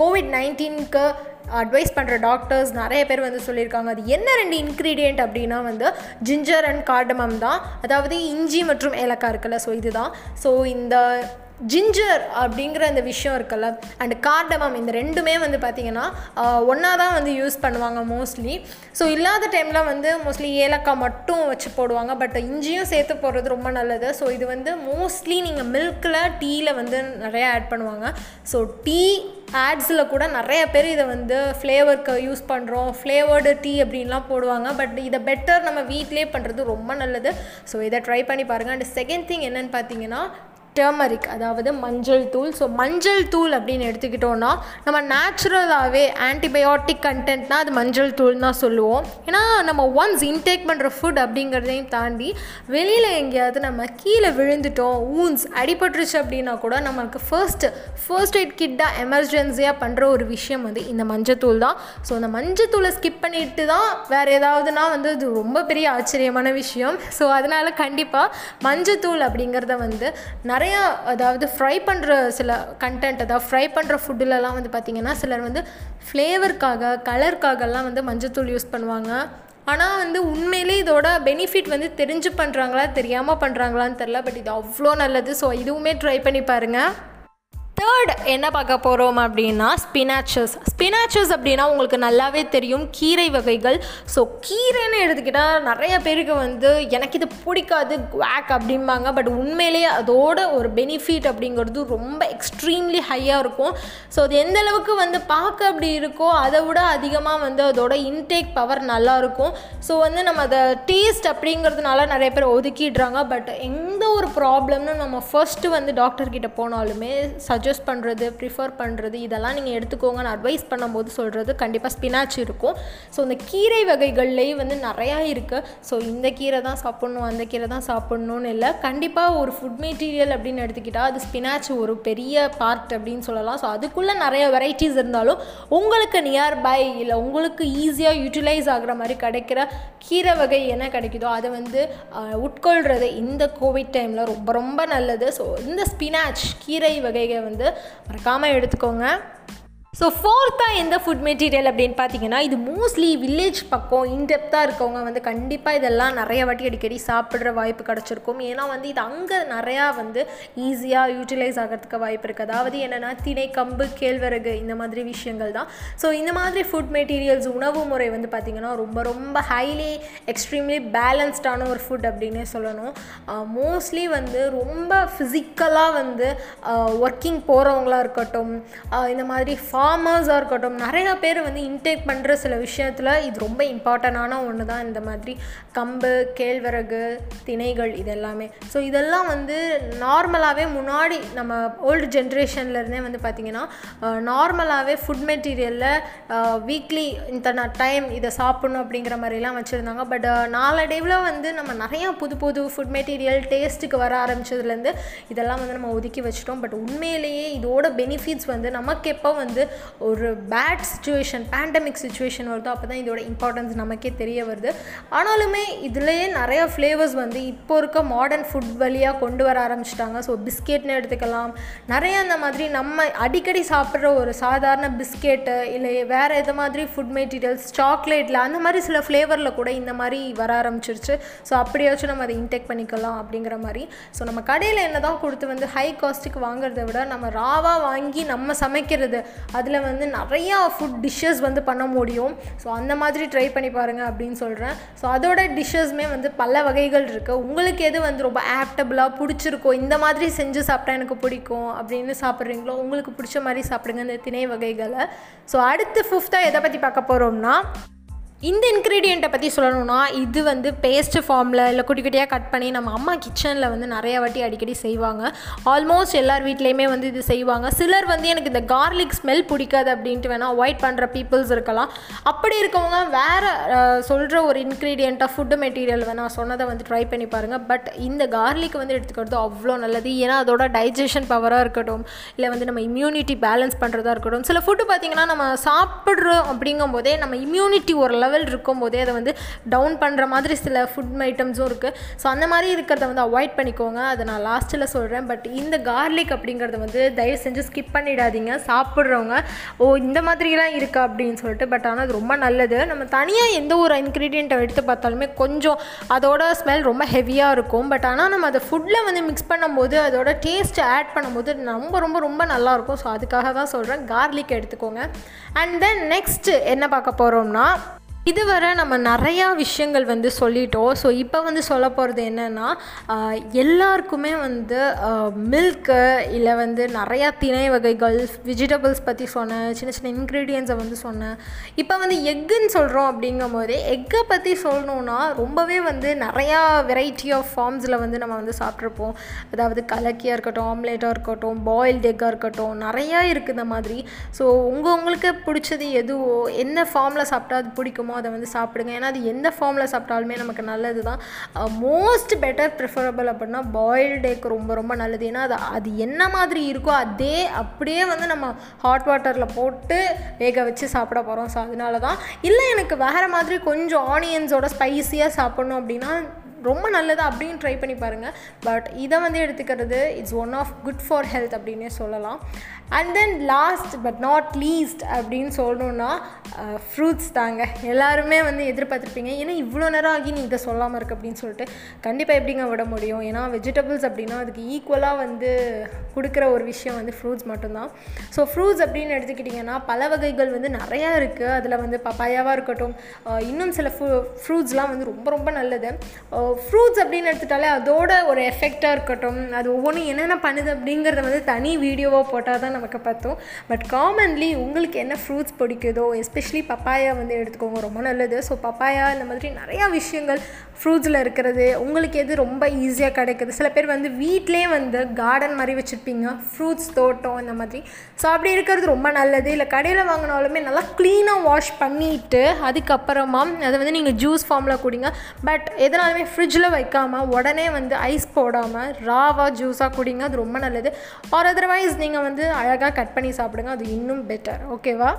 கோவிட் நைன்டீனுக்கு அட்வைஸ் பண்ணுற டாக்டர்ஸ் நிறைய பேர் வந்து சொல்லியிருக்காங்க. அது என்ன ரெண்டு இன்க்ரீடியண்ட் அப்படின்னா வந்து ஜிஞ்சர் அண்ட் கார்டமம் தான். அதாவது இஞ்சி மற்றும் ஏலக்காய் இருக்குல்ல ஸோ இதுதான். ஸோ இந்த ஜிஞ்சர் அப்படிங்கிற அந்த விஷயம் இருக்குல்ல அண்ட் கார்டமம் இந்த ரெண்டுமே வந்து பார்த்திங்கன்னா ஒன்றா தான் வந்து யூஸ் பண்ணுவாங்க மோஸ்ட்லி ஸோ இல்லாத டைமில் வந்து மோஸ்ட்லி ஏலக்காய் மட்டும் வச்சு போடுவாங்க பட் இஞ்சியும் சேர்த்து போடுறது ரொம்ப நல்லது. ஸோ இது வந்து மோஸ்ட்லி நீங்கள் மில்கில் டீயில் வந்து நிறையா ஆட் பண்ணுவாங்க. ஸோ டீ ஆட்ஸில் கூட நிறைய பேர் இதை வந்து ஃப்ளேவருக்கு யூஸ் பண்ணுறோம் ஃப்ளேவர்டு டீ அப்படின்லாம் போடுவாங்க. பட் இதை பெட்டர் நம்ம வீட்டிலே பண்ணுறது ரொம்ப நல்லது. ஸோ இதை ட்ரை பண்ணி பாருங்கள் அண்ட் செகண்ட் திங் என்னென்னு பார்த்தீங்கன்னா டர்மரிக் அதாவது மஞ்சள் தூள். ஸோ மஞ்சள் தூள் அப்படின்னு எடுத்துக்கிட்டோன்னா நம்ம நேச்சுரலாகவே ஆன்டிபயோட்டிக் கண்டென்ட்னா அது மஞ்சள் தூள் தான் சொல்லுவோம். ஏன்னா நம்ம ஒன்ஸ் இன்டேக் பண்ணுற ஃபுட் அப்படிங்கிறதையும் தாண்டி வெளியில் எங்கேயாவது நம்ம கீழே விழுந்துட்டோம் ஊன்ஸ் அடிபட்டுருச்சு அப்படின்னா கூட நம்மளுக்கு ஃபர்ஸ்ட்டு ஃபர்ஸ்ட் எய்ட் கிட்டாக எமர்ஜென்சியாக பண்ணுற ஒரு விஷயம் வந்து இந்த மஞ்சத்தூள் தான். ஸோ அந்த மஞ்சத்தூளை ஸ்கிப் பண்ணிட்டு தான் வேறு ஏதாவதுனா வந்து அது ரொம்ப பெரிய ஆச்சரியமான விஷயம். ஸோ அதனால் கண்டிப்பாக மஞ்சத்தூள் அப்படிங்கிறத வந்து நிறைய அதாவது ஃப்ரை பண்ணுற சில கண்டென்ட் அதாவது ஃப்ரை பண்ணுற ஃபுட்டுலலாம் வந்து பார்த்திங்கன்னா சிலர் வந்து ஃப்ளேவருக்காக கலருக்காகலாம் வந்து மஞ்சத்தூள் யூஸ் பண்ணுவாங்க. ஆனால் வந்து உண்மையிலே இதோட பெனிஃபிட் வந்து தெரிஞ்சு பண்ணுறாங்களா தெரியாமல் பண்ணுறாங்களான்னு தெரில பட் இது அவ்வளோ நல்லது. ஸோ இதுவுமே ட்ரை பண்ணி பாருங்கள் தேர்ட் என்ன பார்க்க போகிறோம் அப்படின்னா ஸ்பினாச்சஸ் ஸ்பினாச்சஸ் அப்படின்னா உங்களுக்கு நல்லாவே தெரியும் கீரை வகைகள். ஸோ கீரைன்னு எடுத்துக்கிட்டால் நிறைய பேருக்கு வந்து எனக்கு இது பிடிக்காது குவாக் அப்படிம்பாங்க. பட் உண்மையிலேயே அதோட ஒரு பெனிஃபிட் அப்படிங்கிறது ரொம்ப எக்ஸ்ட்ரீம்லி ஹையாக இருக்கும். ஸோ அது எந்த அளவுக்கு வந்து பார்க்க அப்படி இருக்கோ அதை விட அதிகமாக வந்து அதோட இன்டேக் பவர் நல்லாயிருக்கும் ஸோ வந்து நம்ம அதை டேஸ்ட் அப்படிங்கிறதுனால நிறைய பேர் ஒதுக்கிடுறாங்க. பட் எந்த ஒரு ப்ராப்ளம்னு நம்ம ஃபர்ஸ்ட்டு வந்து டாக்டர்கிட்ட போனாலுமே சஜஸ்ட் பண்ணுறது ப்ரிஃபர் பண்ணுறது இதெல்லாம் நீங்கள் எடுத்துக்கோங்கன்னு அட்வைஸ் பண்ணும்போது சொல்கிறது கண்டிப்பாக ஸ்பினாச் இருக்கும். ஸோ இந்த கீரை வகைகள்லேயும் வந்து நிறையா இருக்குது ஸோ இந்த கீரை தான் சாப்பிட்ணும் அந்த கீரை தான் சாப்பிட்ணுன்னு இல்லை. கண்டிப்பாக ஒரு ஃபுட் மெட்டீரியல் அப்படின்னு எடுத்துக்கிட்டால் அது ஸ்பினாச் ஒரு பெரிய பார்ட் அப்படின்னு சொல்லலாம். ஸோ அதுக்குள்ளே நிறைய வெரைட்டிஸ் இருந்தாலும் உங்களுக்கு நியர்பை இல்லை உங்களுக்கு ஈஸியாக யூட்டிலைஸ் ஆகிற மாதிரி கிடைக்கிற கீரை வகை என்ன கிடைக்குதோ அதை வந்து உட்கொள்கிறது இந்த கோவிட் டைமில் ரொம்ப ரொம்ப நல்லது. ஸோ இந்த ஸ்பினாச் கீரை வகைகள் வந்து மறக்காமல் எடுத்துக்கோங்க. ஸோ ஃபோர்த்தாக எந்த ஃபுட் மெட்டீரியல் அப்படின்னு பார்த்தீங்கன்னா இது மோஸ்ட்லி வில்லேஜ் பக்கம் இன்டெப்த்தாக இருக்கவங்க வந்து கண்டிப்பாக இதெல்லாம் நிறைய வாட்டி அடிக்கடி சாப்பிட்ற வாய்ப்பு கிடச்சிருக்கும். ஏன்னா வந்து இது அங்கே நிறையா வந்து ஈஸியாக யூட்டிலைஸ் ஆகிறதுக்கு வாய்ப்பு இருக்குது அதாவது என்னென்னா திணை கம்பு கேழ்வரகு இந்த மாதிரி விஷயங்கள் தான். ஸோ இந்த மாதிரி ஃபுட் மெட்டீரியல்ஸ் உணவு முறை வந்து பார்த்திங்கன்னா ரொம்ப ரொம்ப ஹைலி எக்ஸ்ட்ரீம்லி பேலன்ஸ்டான ஒரு ஃபுட் அப்படின்னே சொல்லணும். மோஸ்ட்லி வந்து ரொம்ப ஃபிசிக்கலாக வந்து ஒர்க்கிங் போகிறவங்களா இருக்கட்டும் இந்த மாதிரி ஃபார்மர்ஸாக இருக்கட்டும் நிறையா பேர் வந்து இன்டேக் பண்ணுற சில விஷயத்தில் இது ரொம்ப இம்பார்ட்டண்டான ஒன்று தான் இந்த மாதிரி கம்பு கேழ்வரகு திணைகள் இதெல்லாமே. ஸோ இதெல்லாம் வந்து நார்மலாகவே முன்னாடி நம்ம ஓல்டு ஜென்ரேஷன்லேருந்தே வந்து பார்த்திங்கன்னா நார்மலாகவே ஃபுட் மெட்டீரியலில் வீக்லி இந்த டைம் இதை சாப்பிட்ணும் அப்படிங்கிற மாதிரிலாம் வச்சுருந்தாங்க. பட் நாளடைவில் வந்து நம்ம நிறையா புது புது ஃபுட் மெட்டீரியல் டேஸ்ட்டுக்கு வர ஆரம்பிச்சதுலேருந்து இதெல்லாம் வந்து நம்ம ஒதுக்கி வச்சிட்டோம். பட் உண்மையிலேயே இதோட பெனிஃபிட்ஸ் வந்து நமக்கு எப்போ வந்து ஒரு பேட் சுச்சுவேஷன் பேண்டமிக் சுச்சுவேஷன் வருதோ அப்போ தான் இதோட இம்பார்ட்டன்ஸ் நமக்கே தெரிய வருது. ஆனாலுமே இதுலேயே நிறையா ஃப்ளேவர்ஸ் வந்து இப்போ இருக்க மாடர்ன் ஃபுட் வழியாக கொண்டு வர ஆரம்பிச்சிட்டாங்க. ஸோ பிஸ்கெட்னு எடுத்துக்கலாம். நிறைய அந்த மாதிரி நம்ம அடிக்கடி சாப்பிட்ற ஒரு சாதாரண பிஸ்கெட்டு இல்லை வேறு எது மாதிரி ஃபுட் மெட்டீரியல்ஸ் சாக்லேட்டில் அந்த மாதிரி சில ஃப்ளேவரில் கூட இந்த மாதிரி வர ஆரம்பிச்சிருச்சு. ஸோ அப்படியாச்சும் நம்ம அதை இன்டேக் பண்ணிக்கலாம் அப்படிங்கிற மாதிரி. ஸோ நம்ம கடையில் என்ன தான் கொடுத்து வந்து ஹை காஸ்ட்டுக்கு வாங்குறத விட நம்ம ராவாக வாங்கி நம்ம சமைக்கிறது அதில் வந்து நிறையா ஃபுட் டிஷ்ஷஸ் வந்து பண்ண முடியும். ஸோ அந்த மாதிரி ட்ரை பண்ணி பாருங்கள் அப்படின்னு சொல்கிறேன் ஸோ அதோட டிஷ்ஷஸ்மே வந்து பல வகைகள் இருக்குது உங்களுக்கு எது வந்து ரொம்ப ஆப்டபுளாக பிடிச்சிருக்கோ இந்த மாதிரி செஞ்சு சாப்பிட்டா எனக்கு பிடிக்கும் அப்படின்னு சாப்பிட்றீங்களோ உங்களுக்கு பிடிச்ச மாதிரி சாப்பிடுங்க இந்த திணை வகைகளை. ஸோ அடுத்து ஃபிஃப்த்தாக எதை பற்றி பார்க்க போகிறோம்னா இந்த இன்க்ரீடியண்ட்டை பற்றி சொல்லணும்னா இது வந்து பேஸ்ட் ஃபார்மில் இல்லை குட்டி குட்டியாக கட் பண்ணி நம்ம அம்மா கிச்சனில் வந்து நிறைய வாட்டி அடிக்கடி செய்வாங்க. ஆல்மோஸ்ட் எல்லார் வீட்லேயுமே வந்து இது செய்வாங்க. சிலர் வந்து எனக்கு இந்த கார்லிக் ஸ்மெல் பிடிக்காது அப்படின்ட்டு வேணால் அவாய்ட் பண்ணுற பீப்புள்ஸ் இருக்கலாம். அப்படி இருக்கவங்க வேறு சொல்கிற ஒரு இன்க்ரீடியண்ட்டாக ஃபுட்டு மெட்டீரியல் வேணால் சொன்னதை வந்து ட்ரை பண்ணி பாருங்கள் பட் இந்த கார்லிக் வந்து எடுத்துக்கிறது அவ்வளோ நல்லது. ஏன்னா அதோட டைஜஷன் பவராக இருக்கட்டும் இல்லை வந்து நம்ம இம்யூனிட்டி பேலன்ஸ் பண்ணுறதா இருக்கட்டும். சில ஃபுட்டு பார்த்திங்கன்னா நம்ம சாப்பிட்றோம் அப்படிங்கும் போதே நம்ம இம்யூனிட்டி ஓரளவு லெவல் இருக்கும்போதே அதை வந்து டவுன் பண்ணுற மாதிரி சில ஃபுட் ஐட்டம்ஸும் இருக்குது ஸோ அந்த மாதிரி இருக்கிறத வந்து அவாய்ட் பண்ணிக்கோங்க. அதை நான் லாஸ்ட்டில் சொல்கிறேன் பட் இந்த கார்லிக் அப்படிங்கிறத வந்து தயவு செஞ்சு ஸ்கிப் பண்ணிடாதீங்க. சாப்பிட்றவங்க ஓ இந்த மாதிரிலாம் இருக்கா அப்படின்னு சொல்லிட்டு. பட் ஆனால் அது ரொம்ப நல்லது. நம்ம தனியாக எந்த ஒரு இன்க்ரீடியண்ட்டை எடுத்து பார்த்தாலுமே கொஞ்சம் அதோட ஸ்மெல் ரொம்ப ஹெவியாக இருக்கும். பட் ஆனால் நம்ம அதை ஃபுட்டில் வந்து மிக்ஸ் பண்ணும்போது அதோட டேஸ்ட்டு ஆட் பண்ணும்போது ரொம்ப ரொம்ப ரொம்ப நல்லாயிருக்கும் ஸோ அதுக்காக தான் சொல்கிறேன் கார்லிக் எடுத்துக்கோங்க. அண்ட் தென் நெக்ஸ்ட்டு என்ன பார்க்க போகிறோம்னா இதுவரை நம்ம நிறையா விஷயங்கள் வந்து சொல்லிட்டோம். ஸோ இப்போ வந்து சொல்ல போகிறது என்னென்னா எல்லாருக்குமே வந்து மில்க்கு இல்லை வந்து நிறையா திணை வகைகள் வெஜிடபிள்ஸ் பற்றி சொன்னேன் சின்ன சின்ன இன்க்ரீடியன்ஸை வந்து சொன்னேன். இப்போ வந்து எக்குன்னு சொல்கிறோம் அப்படிங்கும் போதே எக்கை பற்றி சொல்லணுன்னா ரொம்பவே வந்து நிறையா வெரைட்டி ஆஃப் ஃபார்ம்ஸில் வந்து நம்ம வந்து சாப்பிட்ருப்போம் அதாவது கலக்கியாக இருக்கட்டும் ஆம்லேட்டாக இருக்கட்டும் பாயில்டு எக்காக இருக்கட்டும் நிறையா இருக்குது இந்த மாதிரி. ஸோ உங்கள் உங்களுக்கு பிடிச்சது எதுவோ என்ன ஃபார்மில் சாப்பிட்டா அது பிடிக்குமோ அதை வந்து சாப்பிடுங்க. ஏன்னா அது எந்த ஃபார்மில் சாப்பிட்டாலுமே நமக்கு நல்லது தான் மோஸ்ட் பெட்டர் ப்ரிஃபரபிள் அப்படின்னா பாயில்டு எக் ரொம்ப ரொம்ப நல்லது. ஏன்னா அது அது என்ன மாதிரி இருக்கோ அதே அப்படியே வந்து நம்ம ஹாட் வாட்டரில் போட்டு வேக வச்சு சாப்பிட போகிறோம் ஸோ அதனால தான் இல்லை எனக்கு வேறு மாதிரி கொஞ்சம் ஆனியன்ஸோட ஸ்பைஸியாக சாப்பிட்ணும் அப்படின்னா ரொம்ப நல்லது அப்படின்னு ட்ரை பண்ணி பாருங்கள் பட் இதை வந்து எடுத்துக்கிறது it's one of good for health அப்படின்னே சொல்லலாம். And then last but not least அப்படின்னு சொல்லணுன்னா ஃப்ரூட்ஸ் தாங்க. எல்லாருமே வந்து எதிர்பார்த்துருப்பீங்க ஏன்னா இவ்வளோ நேரம் ஆகி நீ இதை சொல்லாமல் இருக்கு அப்படின்னு சொல்லிட்டு. கண்டிப்பாக எப்படிங்க விட முடியும்? ஏன்னா வெஜிடபிள்ஸ் அப்படின்னா அதுக்கு ஈக்குவலாக வந்து கொடுக்குற ஒரு விஷயம் வந்து ஃப்ரூட்ஸ் மட்டும்தான். ஸோ ஃப்ரூட்ஸ் அப்படின்னு எடுத்துக்கிட்டிங்கன்னா பல வகைகள் வந்து நிறையா இருக்குது அதில் வந்து பப்பாயாவாக இருக்கட்டும் இன்னும் சில ஃப்ரூ ஃப்ரூட்ஸ்லாம் வந்து ரொம்ப ரொம்ப நல்லது. ஃப்ரூட்ஸ் அப்படின்னு எடுத்துட்டாலே அதோட ஒரு எஃபெக்டாக இருக்கட்டும். அது ஒவ்வொன்றும் என்னென்ன பண்ணுது அப்படிங்கிறத வந்து தனி வீடியோவாக போட்டால் தான் நமக்கு பார்த்தோம் பட் காமன்லி உங்களுக்கு என்ன ஃப்ரூட்ஸ் பிடிக்குதோ எஸ்பெஷலி பப்பாயா வந்து எடுத்துக்கோங்க ரொம்ப நல்லது. ஸோ பப்பாயா இந்த மாதிரி நிறையா விஷயங்கள் ஃப்ரூட்ஸில் இருக்கிறது உங்களுக்கு எது ரொம்ப ஈஸியாக கிடைக்குது. சில பேர் வந்து வீட்டிலே வந்து கார்டன் மாதிரி வச்சுருப்பீங்க ஃப்ரூட்ஸ் தோட்டம் இந்த மாதிரி. ஸோ அப்படி இருக்கிறது ரொம்ப நல்லது. இல்லை கடையில் வாங்கினாலுமே நல்லா க்ளீனாக வாஷ் பண்ணிவிட்டு அதுக்கப்புறமா அதை வந்து நீங்கள் ஜூஸ் ஃபார்மில் குடிங்க. பட் எதனாலுமே ஃப்ரிட்ஜில் வைக்காமல் உடனே வந்து ஐஸ் போடாமல் ராவாக ஜூஸாக குடிங்க அது ரொம்ப நல்லது. ஆர் அதர்வைஸ் நீங்கள் வந்து அழகாக கட் பண்ணி சாப்பிடுங்க அது இன்னும் பெட்டர் ஓகேவா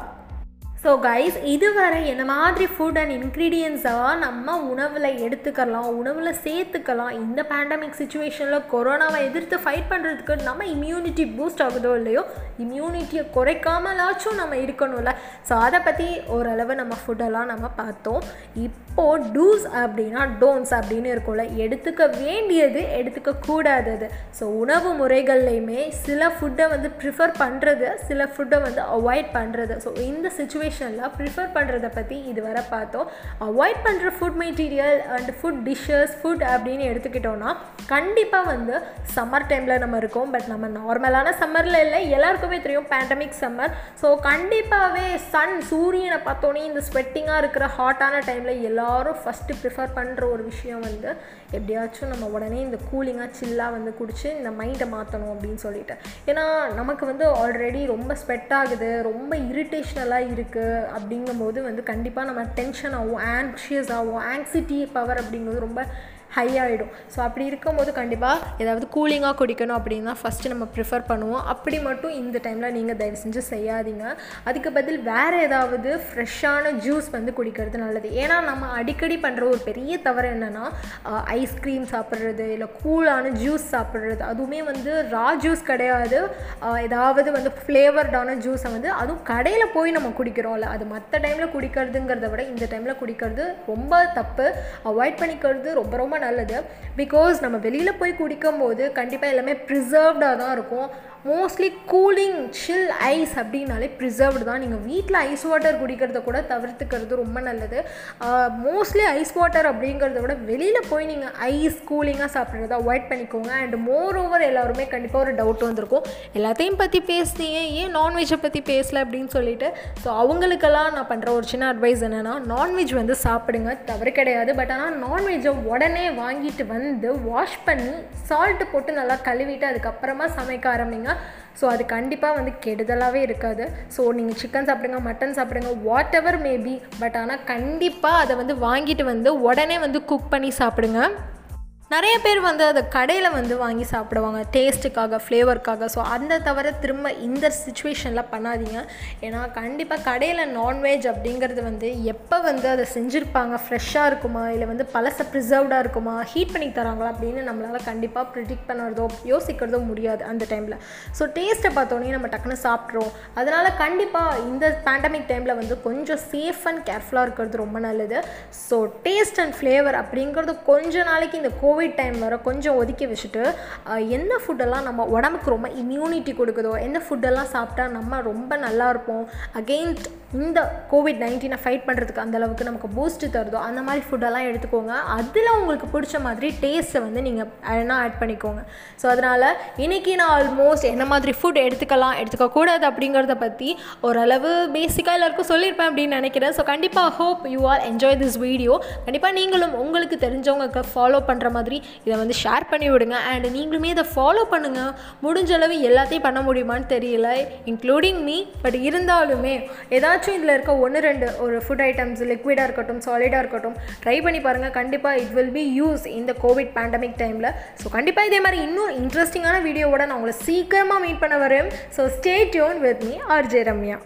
ஸோ கைஸ் இதுவரை என்ன மாதிரி ஃபுட் அண்ட் இன்க்ரீடியன்ஸாக நம்ம உணவில் எடுத்துக்கலாம் உணவில் சேர்த்துக்கலாம் இந்த பேண்டமிக் சுச்சுவேஷனில் கொரோனாவை எதிர்த்து ஃபைட் பண்ணுறதுக்கு நம்ம இம்யூனிட்டி பூஸ்ட் ஆகுதோ இல்லையோ இம்யூனிட்டியை குறைக்காமலாச்சும் நம்ம இருக்கணும்ல. ஸோ அதை பற்றி ஓரளவு நம்ம ஃபுட்டெல்லாம் நம்ம பார்த்தோம். இப்போது டூஸ் அப்படின்னா டோன்ஸ் அப்படின்னு இருக்கும்ல. எடுத்துக்க வேண்டியது எடுத்துக்க கூடாதது. ஸோ உணவு முறைகள்லையுமே சில ஃபுட்டை வந்து ப்ரிஃபர் பண்ணுறது சில ஃபுட்டை வந்து அவாய்ட் பண்ணுறது ஸோ இந்த சுச்சுவேஷன் சுச்சுவேஷனில் ப்ரிஃபர் பண்ணுறத பற்றி இதுவரை பார்த்தோம். அவாய்ட் பண்ணுற food material and food dishes food அப்படின்னு எடுத்துக்கிட்டோன்னா கண்டிப்பாக வந்து சம்மர் டைமில் நம்ம இருக்கோம். பட் நம்ம நார்மலான சம்மரில் இல்லை எல்லாருக்குமே தெரியும் பேண்டமிக் சம்மர் ஸோ கண்டிப்பாகவே சன் சூரியனை பார்த்தோன்னே இந்த ஸ்வெட்டிங்காக இருக்கிற ஹாட்டான டைமில் எல்லோரும் ஃபஸ்ட்டு ப்ரிஃபர் பண்ணுற ஒரு விஷயம் வந்து எப்படியாச்சும் நம்ம உடனே இந்த கூலிங்காக சில்லாக வந்து குடிச்சு இந்த மைண்டை மாற்றணும் அப்படின்னு சொல்லிட்டு. ஏன்னா நமக்கு வந்து ஆல்ரெடி ரொம்ப ஸ்வெட் ஆகுது ரொம்ப இரிட்டேஷனலாக இருக்குது அப்படிங்கும்போது வந்து கண்டிப்பாக நம்ம டென்ஷன் ஆகும் ஆங்ஷியஸ் ஆகும் ஆங்ஸிட்டி பவர் அப்படிங்கிறது ரொம்ப ஹை ஆகிடும் ஸோ அப்படி இருக்கும்போது கண்டிப்பாக ஏதாவது கூலிங்காக குடிக்கணும் அப்படின்னு தான் ஃபஸ்ட்டு நம்ம ப்ரிஃபர் பண்ணுவோம். அப்படி மட்டும் இந்த டைமில் நீங்கள் தயவு செஞ்சு செய்யாதீங்க. அதுக்கு பதில் வேறு ஏதாவது ஃப்ரெஷ்ஷான ஜூஸ் வந்து குடிக்கிறது நல்லது. ஏன்னா நம்ம அடிக்கடி பண்ணுற ஒரு பெரிய தவறு என்னென்னா ஐஸ்கிரீம் சாப்பிட்றது இல்லை கூலான ஜூஸ் சாப்பிட்றது. அதுவுமே வந்து ரா ஜூஸ் கிடையாது. ஏதாவது வந்து ஃப்ளேவர்டான ஜூஸை வந்து அதுவும் கடையில் போய் நம்ம குடிக்கிறோம்ல. அது மற்ற டைமில் குடிக்கிறதுங்கிறத விட இந்த டைமில் குடிக்கிறது ரொம்ப தப்பு. அவாய்ட் பண்ணிக்கிறது ரொம்ப ரொம்ப நல்லது. பிகாஸ் நம்ம வெளியில் போய் குடிக்கும்போது கண்டிப்பாக எல்லாமே ப்ரிசர்வ்டாக தான் இருக்கும். மோஸ்ட்லி கூலிங் சில் ஐஸ் அப்படின்னாலே ப்ரிசர்வ்டு தான். நீங்கள் வீட்டில் ஐஸ் வாட்டர் குடிக்கிறத கூட தவிர்த்துக்கிறது ரொம்ப நல்லது. மோஸ்ட்லி ஐஸ் வாட்டர் அப்படிங்கிறத விட வெளியில் போய் நீங்கள் ஐஸ் கூலிங்காக சாப்பிட்றத அவாய்ட் பண்ணிக்கோங்க. அண்ட் மோர் ஓவர் எல்லாருமே கண்டிப்பாக ஒரு டவுட் வந்திருக்கும். எல்லாத்தையும் பற்றி பேசுனீங்க. ஏன் நான்வெஜ்ஜை பற்றி பேசல அப்படின்னு சொல்லிட்டு. ஸோ அவங்களுக்கெல்லாம் நான் பண்ணுற ஒரு சின்ன அட்வைஸ் என்னென்னா நான்வெஜ் வந்து சாப்பிடுங்க. தவறு கிடையாது. பட் ஆனால் நான்வெஜ்ஜை உடனே வாங்கிட்டு வந்து வாஷ் பண்ணி சால்ட்டு போட்டு நல்லா கழுவிட்டு அதுக்கப்புறமா சமைக்க ஆரம்பிங்க. ஸோ அது கண்டிப்பாக வந்து கெடுதலாகவே இருக்காது. ஸோ நீங்கள் சிக்கன் சாப்பிடுங்க மட்டன் சாப்பிடுங்க வாட் எவர் மேபி பட் ஆனால் கண்டிப்பாக அதை வந்து வாங்கிட்டு வந்து உடனே வந்து குக் பண்ணி சாப்பிடுங்க. நிறைய பேர் வந்து அதை கடையில் வந்து வாங்கி சாப்பிடுவாங்க. டேஸ்ட்டுக்காக ஃப்ளேவருக்காக ஸோ அந்த தவிர திரும்ப இந்த சுச்சுவேஷனில் பண்ணாதீங்க. ஏன்னா கண்டிப்பாக கடையில் நான்வெஜ் அப்படிங்கிறது வந்து எப்போ வந்து அதை செஞ்சுருப்பாங்க? ஃப்ரெஷ்ஷாக இருக்குமா? இல்லை வந்து பழச ப்ரிசர்வ்டாக இருக்குமா? ஹீட் பண்ணி தராங்களா? அப்படின்னு நம்மளால் கண்டிப்பாக ப்ரிடிக்ட் பண்ணுறதோ யோசிக்கிறதோ முடியாது அந்த டைமில் ஸோ டேஸ்ட்டை பார்த்தோன்னே நம்ம டக்குன்னு சாப்பிட்றோம் அதனால் கண்டிப்பாக இந்த பேண்டமிக் டைமில் வந்து கொஞ்சம் சேஃப் அண்ட் கேர்ஃபுல்லாக இருக்கிறது ரொம்ப நல்லது. ஸோ டேஸ்ட் அண்ட் ஃப்ளேவர் அப்படிங்கிறது கொஞ்ச நாளைக்கு இந்த கோவிட் டைம் வர கொஞ்சம் ஒதுக்கி வச்சுட்டு எந்த ஃபுட்டெல்லாம் நம்ம உடம்புக்கு ரொம்ப இம்யூனிட்டி கொடுக்குதோ எந்த ஃபுட்டெல்லாம் சாப்பிட்டா நம்ம ரொம்ப நல்லா இருப்போம். அகெயின்ஸ்ட் இந்த கோவிட் நைன்டீனை ஃபைட் பண்ணுறதுக்கு அந்த அளவுக்கு நமக்கு பூஸ்ட் தருதோ அந்த மாதிரி ஃபுட்டெல்லாம் எடுத்துக்கோங்க. அதில் உங்களுக்கு பிடிச்ச மாதிரி டேஸ்ட்டை வந்து நீங்கள் என்ன ஆட் பண்ணிக்கோங்க. ஸோ அதனால் இன்றைக்கி நான் ஆல்மோஸ்ட் என்ன மாதிரி ஃபுட் எடுத்துக்கலாம் எடுத்துக்கக்கூடாது அப்படிங்கிறத பற்றி ஓரளவு பேசிக்காக எல்லாருக்கும் சொல்லியிருப்பேன் அப்படின்னு நினைக்கிறேன். ஸோ கண்டிப்பாக hope you are enjoy this video கண்டிப்பாக நீங்களும் உங்களுக்கு தெரிஞ்சவங்களுக்கு ஃபாலோ பண்ணுற மாதிரி இதை வந்து ஷேர் பண்ணி விடுங்க. அண்ட் நீங்களுமே இதை ஃபாலோ பண்ணுங்கள் முடிஞ்ச அளவு எல்லாத்தையும் பண்ண முடியுமான்னு தெரியல இன்க்ளூடிங் மீ பட் இருந்தாலுமே ஏதாச்சும் ஏதாச்சும் இதில் இருக்க ஒன்று ரெண்டு ஒரு ஃபுட் ஐட்டம்ஸ் லிக்விடாக இருக்கட்டும் சாலிடாக இருக்கட்டும் ட்ரை பண்ணி பாருங்கள் கண்டிப்பாக இட் வில் பி யூஸ் இந்த கோவிட் பேண்டமிக் டைமில் ஸோ கண்டிப்பாக இதே மாதிரி இன்னும் இன்ட்ரெஸ்டிங்கான வீடியோவோட நான் உங்களை சீக்கிரமாக மீட் பண்ண வரேன். So stay tune with me RJ Ramya